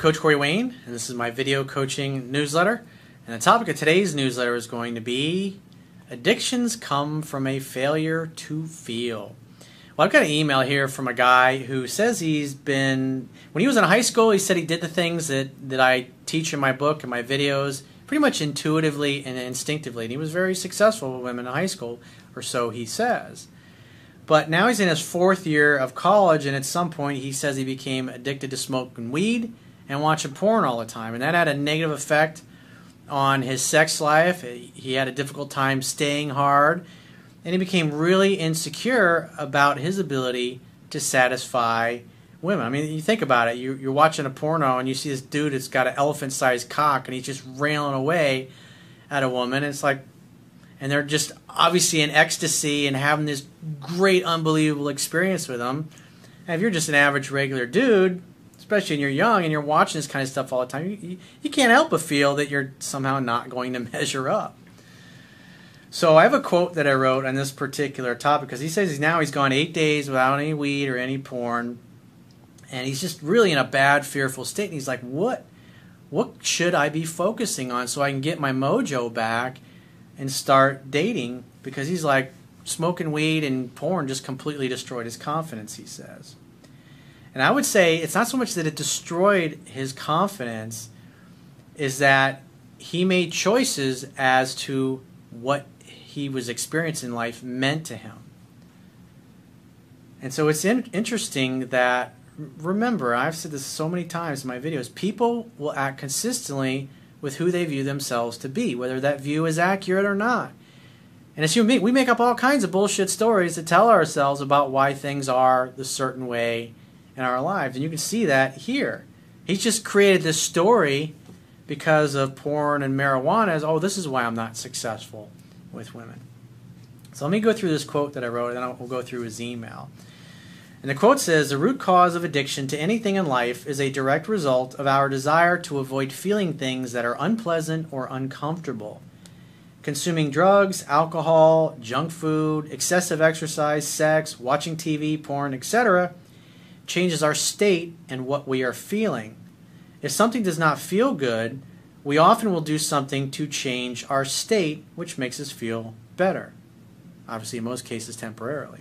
Coach Corey Wayne, and this is my video coaching newsletter. And the topic of today's newsletter is going to be Addictions Come from a Failure to Feel. Well, I've got an email here from a guy who says he's been, when he was in high school, he said he did the things that, that I teach in my book and my videos pretty much intuitively and instinctively. And he was very successful with women in high school, or so he says. But now he's in his fourth year of college, and at some point he says he became addicted to smoking weed and watching porn all the time. And that had a negative effect on his sex life. He had a difficult time staying hard, and he became really insecure about his ability to satisfy women. I mean, you think about it. You, you're watching a porno, and you see this dude that's got an elephant sized cock, and he's just railing away at a woman. It's like, and they're just obviously in ecstasy and having this great, unbelievable experience with them. And if you're just an average, regular dude, especially when you're young and you're watching this kind of stuff all the time, you, you can't help but feel that you're somehow not going to measure up. So I have a quote that I wrote on this particular topic because he says he's now he's gone eight days without any weed or any porn, and he's just really in a bad, fearful state. And he's like, "What, what should I be focusing on so I can get my mojo back and start dating?" Because he's like, smoking weed and porn just completely destroyed his confidence. He says. And I would say it's not so much that it destroyed his confidence, is that he made choices as to what he was experiencing in life meant to him. And so it's in- interesting that, remember, I've said this so many times in my videos, people will act consistently with who they view themselves to be, whether that view is accurate or not. And as human beings, we make up all kinds of bullshit stories to tell ourselves about why things are the certain way in our lives. And you can see that here. He's just created this story because of porn and marijuana as, oh, this is why I'm not successful with women. So let me go through this quote that I wrote, and then we'll go through his email. And the quote says The root cause of addiction to anything in life is a direct result of our desire to avoid feeling things that are unpleasant or uncomfortable. Consuming drugs, alcohol, junk food, excessive exercise, sex, watching TV, porn, etc changes our state and what we are feeling. If something does not feel good, we often will do something to change our state, which makes us feel better. Obviously, in most cases, temporarily.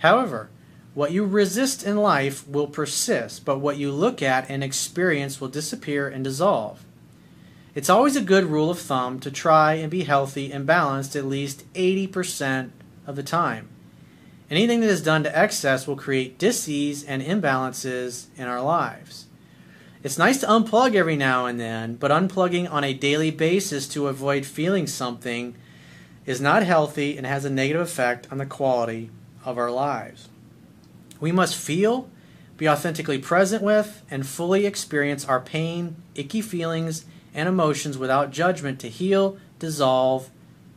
However, what you resist in life will persist, but what you look at and experience will disappear and dissolve. It's always a good rule of thumb to try and be healthy and balanced at least 80% of the time. Anything that is done to excess will create disease and imbalances in our lives. It's nice to unplug every now and then, but unplugging on a daily basis to avoid feeling something is not healthy and has a negative effect on the quality of our lives. We must feel, be authentically present with, and fully experience our pain, icky feelings, and emotions without judgment to heal, dissolve,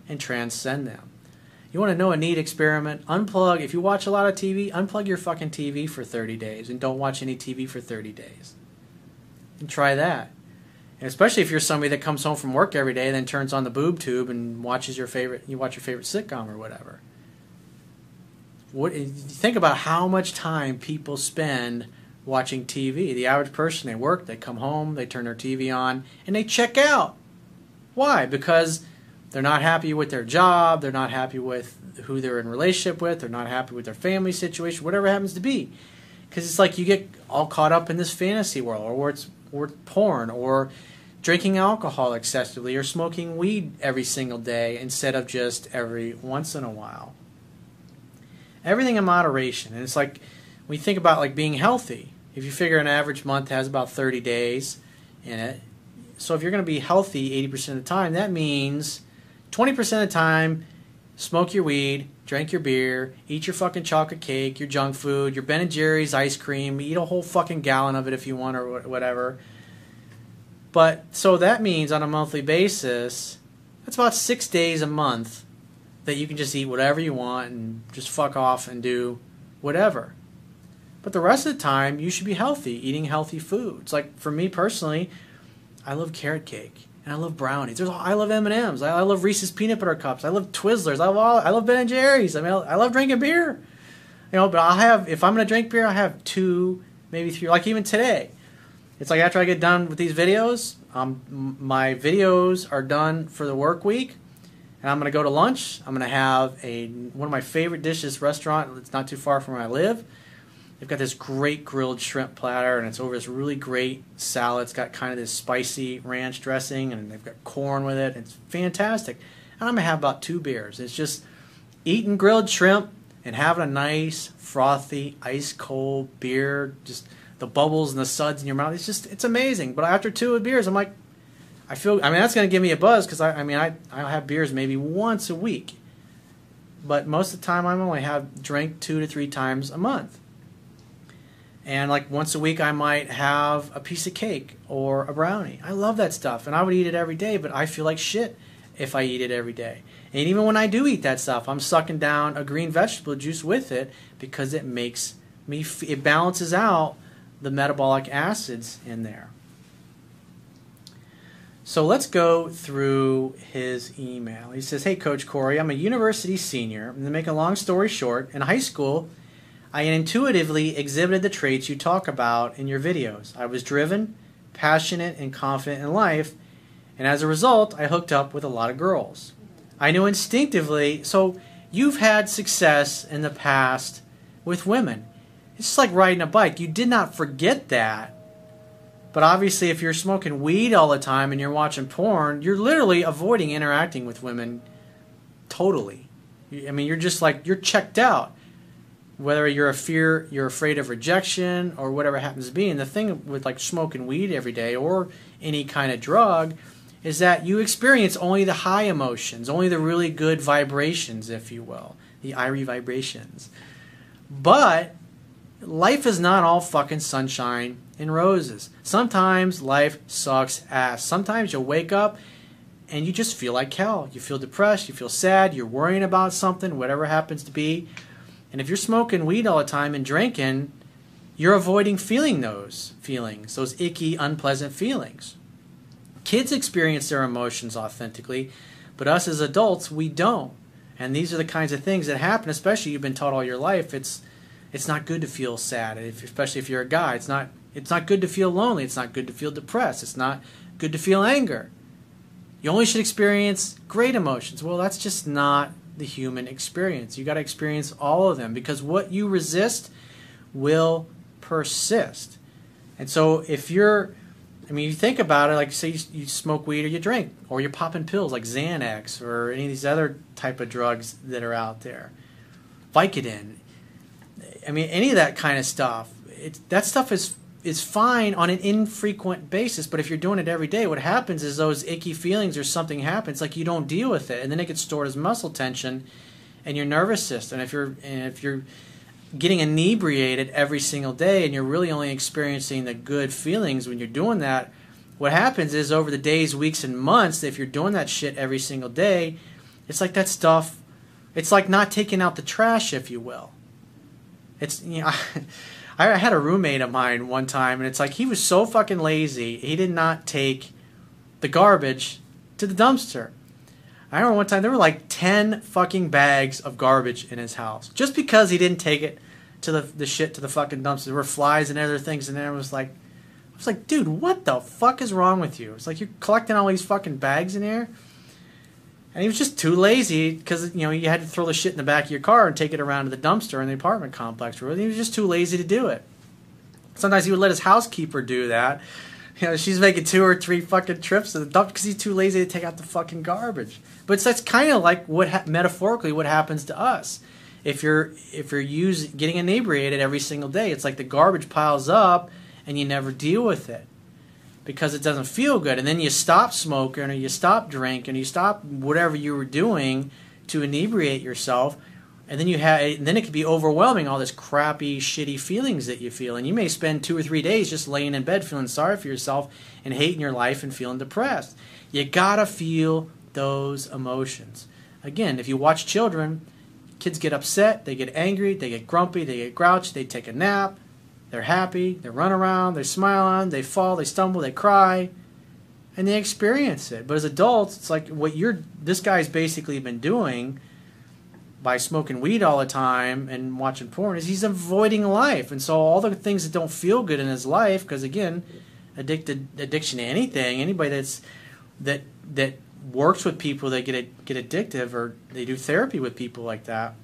and transcend them. You want to know a neat experiment? Unplug, if you watch a lot of TV, unplug your fucking TV for 30 days and don't watch any TV for 30 days. And try that. And especially if you're somebody that comes home from work every day and then turns on the boob tube and watches your favorite, you watch your favorite sitcom or whatever. What, think about how much time people spend watching TV. The average person, they work, they come home, they turn their TV on, and they check out. Why? Because they're not happy with their job, they're not happy with who they're in relationship with, they're not happy with their family situation, whatever happens to be. Because it's like you get all caught up in this fantasy world, or it's or porn, or drinking alcohol excessively, or smoking weed every single day instead of just every once in a while. Everything in moderation, and it's like you think about like being healthy. If you figure an average month has about 30 days in it, so if you're going to be healthy 80% of the time, that means 20% of the time, smoke your weed, drink your beer, eat your fucking chocolate cake, your junk food, your Ben and Jerry's ice cream, eat a whole fucking gallon of it if you want or whatever. But so that means on a monthly basis, that's about six days a month that you can just eat whatever you want and just fuck off and do whatever. But the rest of the time, you should be healthy, eating healthy foods. Like for me personally, I love carrot cake and I love brownies. There's I love M and M's. I love Reese's peanut butter cups. I love Twizzlers. I love all, I love Ben and Jerry's. I mean, I love drinking beer. You know, but I'll have if I'm gonna drink beer, I have two, maybe three. Like even today, It's like after I get done with these videos, um, my videos are done for the work week, and I'm gonna go to lunch. I'm gonna have a one of my favorite dishes restaurant. It's not too far from where I live. They've got this great grilled shrimp platter, and it's over this really great salad. It's got kind of this spicy ranch dressing, and they've got corn with it. It's fantastic. And I'm gonna have about two beers. It's just eating grilled shrimp and having a nice frothy ice cold beer. Just the bubbles and the suds in your mouth. It's just it's amazing. But after two of beers, I'm like, I feel. I mean, that's gonna give me a buzz because I, I mean, I I have beers maybe once a week, but most of the time I'm only have drink two to three times a month. And like once a week, I might have a piece of cake or a brownie. I love that stuff, and I would eat it every day. But I feel like shit if I eat it every day. And even when I do eat that stuff, I'm sucking down a green vegetable juice with it because it makes me. F- it balances out the metabolic acids in there. So let's go through his email. He says, Hey, Coach Corey, I'm a university senior. And to make a long story short, in high school, I intuitively exhibited the traits you talk about in your videos. I was driven, passionate, and confident in life, and as a result, I hooked up with a lot of girls. I knew instinctively, so you've had success in the past with women. It's just like riding a bike. You did not forget that. But obviously, if you're smoking weed all the time and you're watching porn, you're literally avoiding interacting with women totally. I mean, you're just like, you're checked out whether you're a fear you're afraid of rejection or whatever happens to be. And the thing with like smoking weed every day or any kind of drug is that you experience only the high emotions only the really good vibrations if you will the irie vibrations. But life is not all fucking sunshine and roses. Sometimes life sucks ass. Sometimes you'll wake up and you just feel like hell. You feel depressed you feel sad you're worrying about something whatever happens to be and if you're smoking weed all the time and drinking, you're avoiding feeling those feelings, those icky, unpleasant feelings. Kids experience their emotions authentically, but us as adults, we don't. And these are the kinds of things that happen, especially you've been taught all your life. It's it's not good to feel sad, especially if you're a guy. It's not it's not good to feel lonely. It's not good to feel depressed. It's not good to feel anger. You only should experience great emotions. Well, that's just not the human experience. You got to experience all of them because what you resist will persist. And so if you're I mean, you think about it, like say you, you, smoke weed or you drink, or you're popping pills like Xanax or any of these other type of drugs that are out there, Vicodin. I mean, any of that kind of stuff. It, that stuff is is fine on an infrequent basis, but if you're doing it every day, what happens is those icky feelings or something happens, like you don't deal with it, and then it gets stored as muscle tension in your nervous system. If you're if you're getting inebriated every single day and you're really only experiencing the good feelings when you're doing that, what happens is over the days, weeks, and months, if you're doing that shit every single day, it's like that stuff. It's like not taking out the trash, if you will. It's you know. I had a roommate of mine one time, and it's like he was so fucking lazy. He did not take the garbage to the dumpster. I remember one time there were like ten fucking bags of garbage in his house just because he didn't take it to the the shit to the fucking dumpster. There were flies and other things, and then it was like, I was like, dude, what the fuck is wrong with you? It's like you're collecting all these fucking bags in here. And he was just too lazy because you know you had to throw the shit in the back of your car and take it around to the dumpster in the apartment complex. Or he was just too lazy to do it. Sometimes he would let his housekeeper do that. You know, she's making two or three fucking trips to the dump because he's too lazy to take out the fucking garbage. But that's kind of like what ha- metaphorically what happens to us. If you're if you're using getting inebriated every single day, it's like the garbage piles up and you never deal with it because it doesn't feel good. And then you stop smoking or you stop drinking, or you stop whatever you were doing to inebriate yourself. And then you have, and then it can be overwhelming. All this crappy, shitty feelings that you feel, and you may spend two or three days just laying in bed, feeling sorry for yourself, and hating your life, and feeling depressed. You gotta feel those emotions. Again, if you watch children, kids get upset, they get angry, they get grumpy, they get grouchy, they take a nap, they're happy, they run around, they smile on, they fall, they stumble, they cry, and they experience it. But as adults, it's like what you're this guy's basically been doing by smoking weed all the time and watching porn is he's avoiding life. And so all the things that don't feel good in his life, because again, addicted addiction to anything. Anybody that's that that works with people that get get addictive or they do therapy with people like that.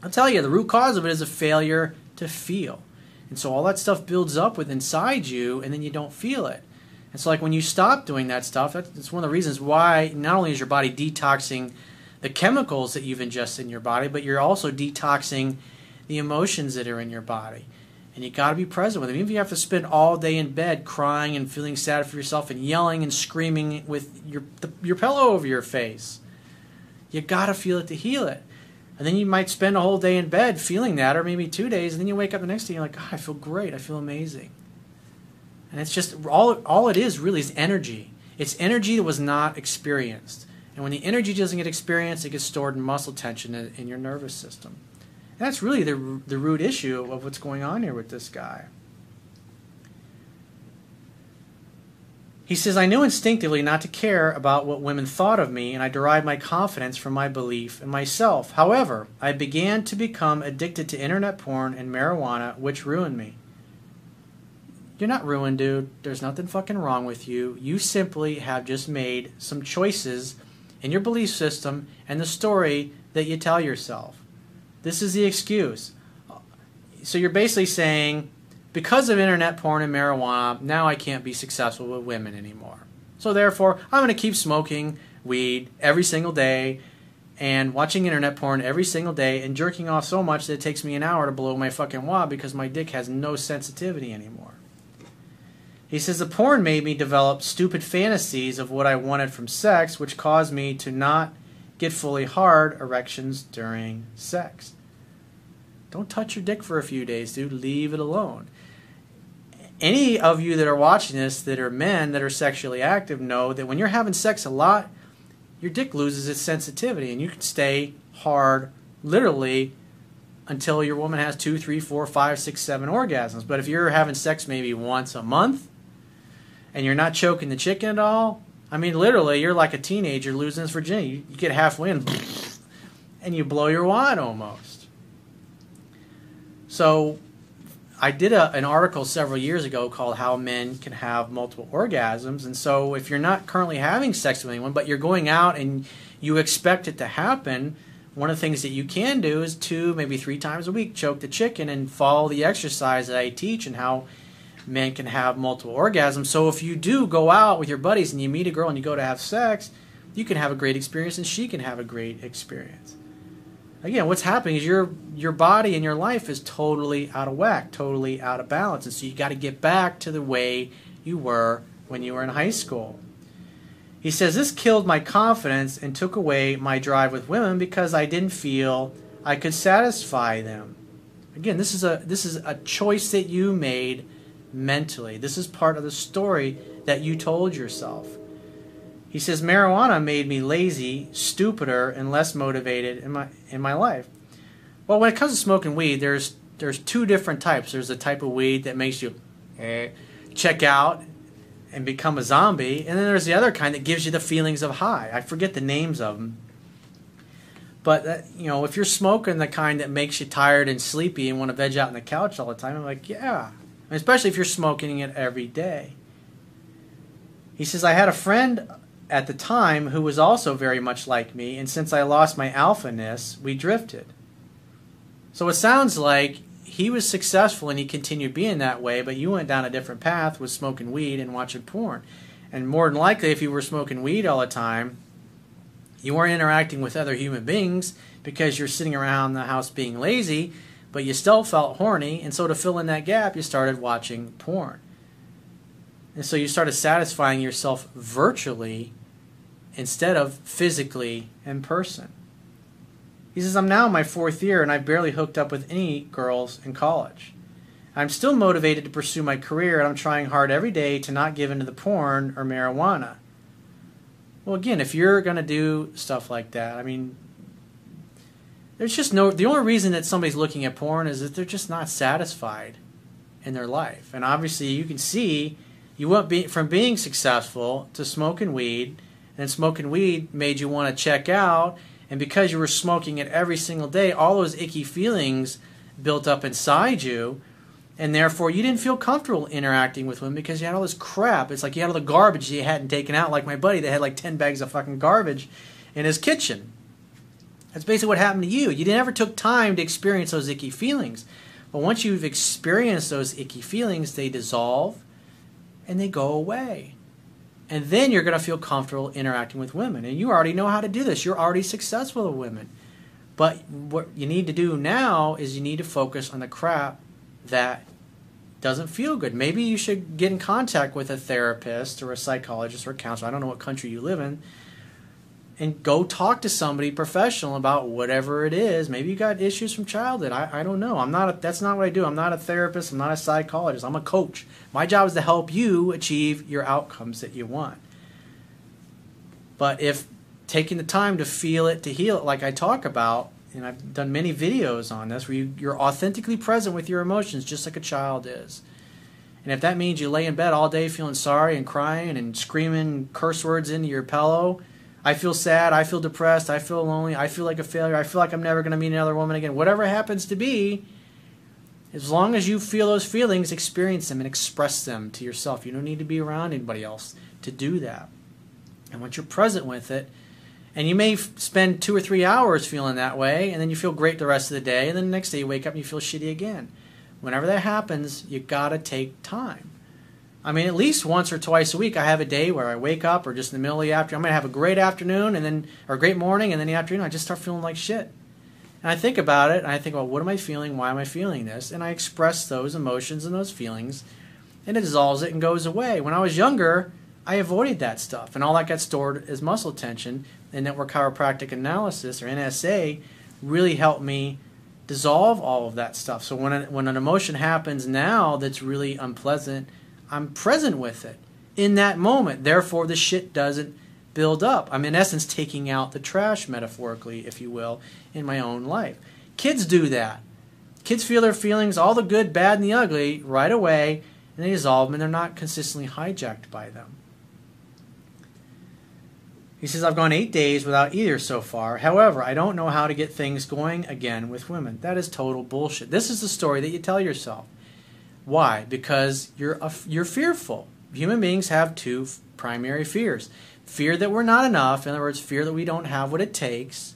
I'll tell you, the root cause of it is a failure to feel. And so all that stuff builds up with inside you, and then you don't feel it. And so, like when you stop doing that stuff, that's one of the reasons why not only is your body detoxing the chemicals that you've ingested in your body, but you're also detoxing the emotions that are in your body. And you got to be present with them. Even if you have to spend all day in bed crying and feeling sad for yourself and yelling and screaming with your the, your pillow over your face, you got to feel it to heal it. And then you might spend a whole day in bed feeling that, or maybe two days, and then you wake up the next day and you're like, oh, I feel great. I feel amazing. And it's just all all it is really is energy. It's energy that was not experienced. And when the energy doesn't get experienced, it gets stored in muscle tension in, in your nervous system. And that's really the the root issue of what's going on here with this guy. He says, I knew instinctively not to care about what women thought of me, and I derived my confidence from my belief in myself. However, I began to become addicted to internet porn and marijuana, which ruined me. You're not ruined, dude. There's nothing fucking wrong with you. You simply have just made some choices in your belief system and the story that you tell yourself. This is the excuse. So you're basically saying, because of internet porn and marijuana, now I can't be successful with women anymore. So therefore, I'm going to keep smoking weed every single day and watching internet porn every single day and jerking off so much that it takes me an hour to blow my fucking wad because my dick has no sensitivity anymore. He says the porn made me develop stupid fantasies of what I wanted from sex, which caused me to not get fully hard erections during sex. Don't touch your dick for a few days, dude. Leave it alone any of you that are watching this that are men that are sexually active know that when you're having sex a lot, your dick loses its sensitivity and you can stay hard literally until your woman has two, three, four, five, six, seven orgasms. But if you're having sex maybe once a month and you're not choking the chicken at all, I mean, literally, you're like a teenager losing his virginity. You, get halfway and, and you blow your wad almost. So I did a, an article several years ago called How Men Can Have Multiple Orgasms. And so, if you're not currently having sex with anyone, but you're going out and you expect it to happen, one of the things that you can do is two, maybe three times a week, choke the chicken and follow the exercise that I teach and how men can have multiple orgasms. So, if you do go out with your buddies and you meet a girl and you go to have sex, you can have a great experience and she can have a great experience again, what's happening is your your body and your life is totally out of whack, totally out of balance, and so you got to get back to the way you were when you were in high school. He says this killed my confidence and took away my drive with women because I didn't feel I could satisfy them. Again, this is a this is a choice that you made mentally. This is part of the story that you told yourself. He says marijuana made me lazy, stupider, and less motivated in my in my life. Well, when it comes to smoking weed, there's there's two different types. There's a type of weed that makes you eh, check out and become a zombie, and then there's the other kind that gives you the feelings of high. I forget the names of them. But that, you know, if you're smoking the kind that makes you tired and sleepy and want to veg out on the couch all the time, I'm like, yeah. especially if you're smoking it every day. He says, I had a friend at the time who was also very much like me, and since I lost my alphaness, we drifted. So it sounds like he was successful and he continued being that way, but you went down a different path with smoking weed and watching porn. And more than likely, if you were smoking weed all the time, you weren't interacting with other human beings because you're sitting around the house being lazy, but you still felt horny, and so to fill in that gap, you started watching porn. And so you started satisfying yourself virtually instead of physically in person. He says, I'm now in my fourth year and I've barely hooked up with any girls in college. I'm still motivated to pursue my career and I'm trying hard every day to not give into the porn or marijuana. Well, again, if you're going to do stuff like that, I mean, there's just no. The only reason that somebody's looking at porn is that they're just not satisfied in their life. And obviously, you can see you went be, from being successful to smoking weed and smoking weed made you want to check out. And because you were smoking it every single day, all those icky feelings built up inside you. and therefore you didn't feel comfortable interacting with women because you had all this crap. It's like you had all the garbage you hadn't taken out. Like my buddy that had like ten bags of fucking garbage in his kitchen. That's basically what happened to you. You never took time to experience those icky feelings. But once you've experienced those icky feelings, they dissolve and they go away. And then you're going to feel comfortable interacting with women. And you already know how to do this. You're already successful with women. But what you need to do now is you need to focus on the crap that doesn't feel good. Maybe you should get in contact with a therapist or a psychologist or a counselor. I don't know what country you live in. And go talk to somebody professional about whatever it is. Maybe you got issues from childhood. I, I don't know. I'm not. A, that's not what I do. I'm not a therapist. I'm not a psychologist. I'm a coach. My job is to help you achieve your outcomes that you want. But if taking the time to feel it, to heal it, like I talk about, and I've done many videos on this, where you, you're authentically present with your emotions, just like a child is. And if that means you lay in bed all day feeling sorry and crying and screaming curse words into your pillow, I feel sad, I feel depressed, I feel lonely, I feel like a failure, I feel like I'm never going to meet another woman again, whatever happens to be, as long as you feel those feelings, experience them and express them to yourself. You don't need to be around anybody else to do that. And once you're present with it, and you may f- spend two or three hours feeling that way, and then you feel great the rest of the day, and then the next day you wake up and you feel shitty again. Whenever that happens, you gotta take time. I mean, at least once or twice a week, I have a day where I wake up, or just in the middle of the afternoon, I'm gonna have a great afternoon, and then or a great morning, and then the afternoon, I just start feeling like shit. And I think about it, and I think, well, what am I feeling? Why am I feeling this? And I express those emotions and those feelings, and it dissolves it and goes away. When I was younger, I avoided that stuff, and all that got stored as muscle tension. And network chiropractic analysis, or NSA, really helped me dissolve all of that stuff. So when when an emotion happens now that's really unpleasant, I'm present with it in that moment. Therefore, the shit doesn't build up. I'm in essence taking out the trash, metaphorically, if you will, in my own life. Kids do that. Kids feel their feelings, all the good, bad, and the ugly, right away, and they dissolve them, and they're not consistently hijacked by them. He says, I've gone eight days without either so far. However, I don't know how to get things going again with women. That is total bullshit. This is the story that you tell yourself. Why? Because you're, a, you're fearful. Human beings have two primary fears fear that we're not enough, in other words, fear that we don't have what it takes,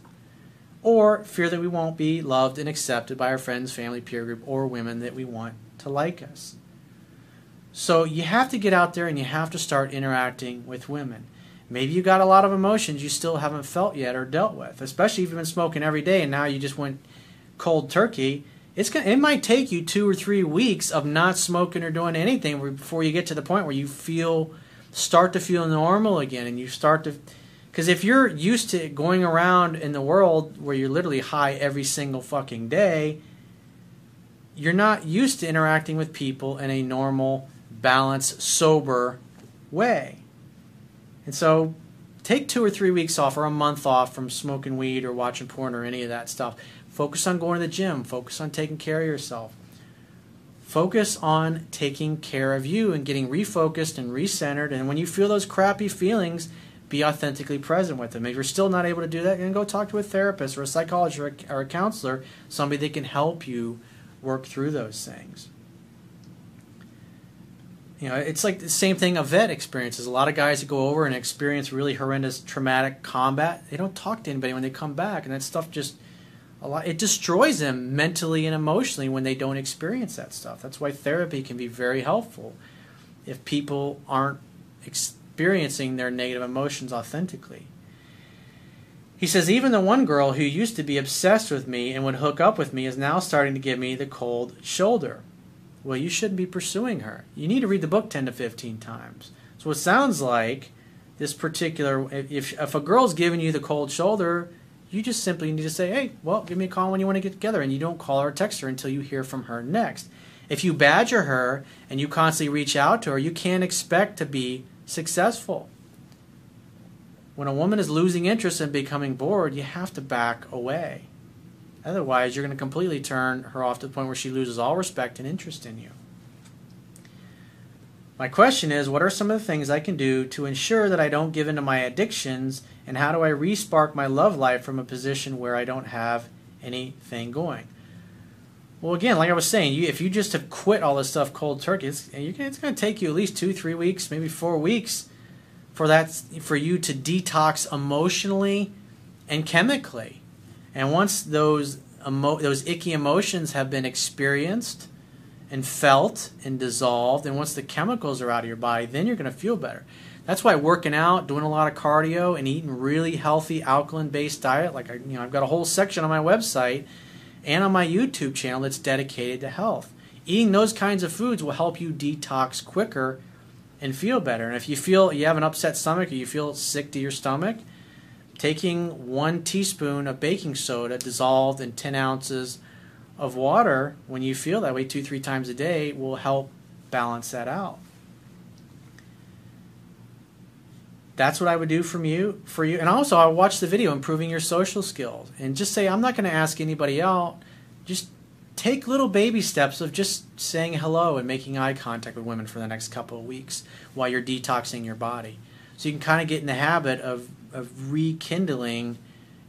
or fear that we won't be loved and accepted by our friends, family, peer group, or women that we want to like us. So you have to get out there and you have to start interacting with women. Maybe you got a lot of emotions you still haven't felt yet or dealt with, especially if you've been smoking every day and now you just went cold turkey. It's gonna, it might take you two or three weeks of not smoking or doing anything before you get to the point where you feel start to feel normal again and you start to because if you're used to going around in the world where you're literally high every single fucking day you're not used to interacting with people in a normal balanced sober way and so take two or three weeks off or a month off from smoking weed or watching porn or any of that stuff. Focus on going to the gym. Focus on taking care of yourself. Focus on taking care of you and getting refocused and recentered. And when you feel those crappy feelings, be authentically present with them. If you're still not able to do that, then go talk to a therapist or a psychologist or a, or a counselor, somebody that can help you work through those things. You know, it's like the same thing a vet experiences. A lot of guys that go over and experience really horrendous traumatic combat, they don't talk to anybody when they come back, and that stuff just a lot it destroys them mentally and emotionally when they don't experience that stuff. That's why therapy can be very helpful if people aren't experiencing their negative emotions authentically. He says, even the one girl who used to be obsessed with me and would hook up with me is now starting to give me the cold shoulder well, you shouldn't be pursuing her. You need to read the book 10 to 15 times. So it sounds like this particular, if, if a girl's giving you the cold shoulder, you just simply need to say, hey, well, give me a call when you want to get together. And you don't call her or text her until you hear from her next. If you badger her and you constantly reach out to her, you can't expect to be successful. When a woman is losing interest and becoming bored, you have to back away. Otherwise, you're going to completely turn her off to the point where she loses all respect and interest in you. My question is what are some of the things I can do to ensure that I don't give in to my addictions, and how do I respark my love life from a position where I don't have anything going? Well, again, like I was saying, you, if you just have quit all this stuff cold turkey, it's, it's going to take you at least two, three weeks, maybe four weeks for that for you to detox emotionally and chemically. And once those emo- those icky emotions have been experienced and felt and dissolved, and once the chemicals are out of your body, then you're going to feel better. That's why working out, doing a lot of cardio, and eating really healthy alkaline-based diet, like I, you know, I've got a whole section on my website and on my YouTube channel that's dedicated to health. Eating those kinds of foods will help you detox quicker and feel better. And if you feel you have an upset stomach or you feel sick to your stomach, taking one teaspoon of baking soda dissolved in 10 ounces of water when you feel that way two, three times a day will help balance that out. That's what I would do from you for you. And also I watch the video improving your social skills and just say I'm not going to ask anybody out. Just take little baby steps of just saying hello and making eye contact with women for the next couple of weeks while you're detoxing your body. So you can kind of get in the habit of, of rekindling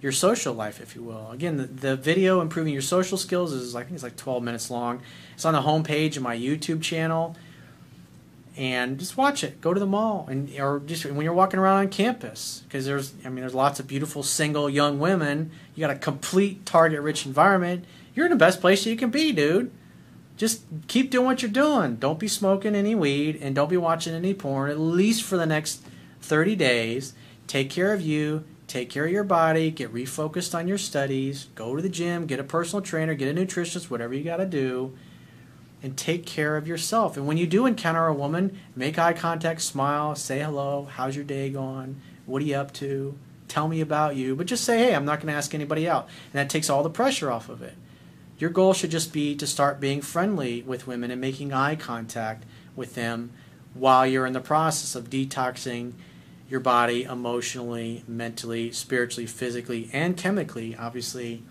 your social life, if you will. Again, the, the video improving your social skills is I think it's like 12 minutes long. It's on the homepage of my YouTube channel, and just watch it. Go to the mall, and or just when you're walking around on campus, because there's I mean there's lots of beautiful single young women. You got a complete target-rich environment you're in the best place you can be, dude. Just keep doing what you're doing. Don't be smoking any weed and don't be watching any porn, at least for the next 30 days. Take care of you, take care of your body, get refocused on your studies, go to the gym, get a personal trainer, get a nutritionist, whatever you got to do, and take care of yourself. And when you do encounter a woman, make eye contact, smile, say hello, how's your day going? What are you up to? Tell me about you, but just say, hey, I'm not going to ask anybody out. And that takes all the pressure off of it. Your goal should just be to start being friendly with women and making eye contact with them while you're in the process of detoxing your body emotionally, mentally, spiritually, physically, and chemically, obviously,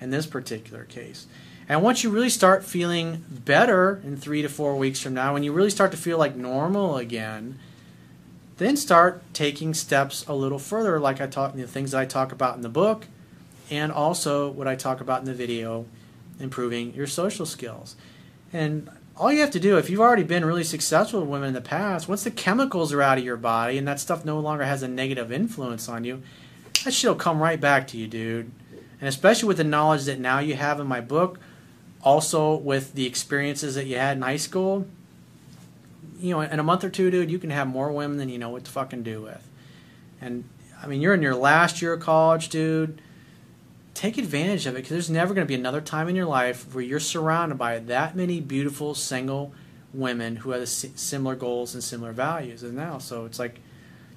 in this particular case. And once you really start feeling better in three to four weeks from now, when you really start to feel like normal again, then start taking steps a little further, like I talk, the things I talk about in the book, and also what I talk about in the video improving your social skills. And all you have to do, if you've already been really successful with women in the past, once the chemicals are out of your body and that stuff no longer has a negative influence on you, that shit'll come right back to you, dude. And especially with the knowledge that now you have in my book, also with the experiences that you had in high school, you know, in a month or two, dude, you can have more women than you know what to fucking do with. And I mean, you're in your last year of college, dude take advantage of it because there's never going to be another time in your life where you're surrounded by that many beautiful single women who have similar goals and similar values as now. So it's like,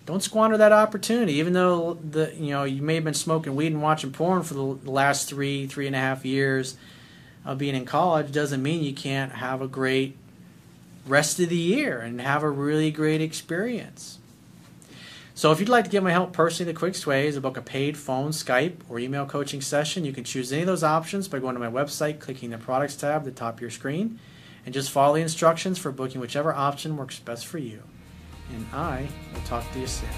don't squander that opportunity. Even though the you know you may have been smoking weed and watching porn for the last three three and a half years of being in college, doesn't mean you can't have a great rest of the year and have a really great experience. So if you'd like to get my help personally, the quickest way is to book a paid phone, Skype, or email coaching session. You can choose any of those options by going to my website, clicking the products tab at the top of your screen, and just follow the instructions for booking whichever option works best for you. And I will talk to you soon.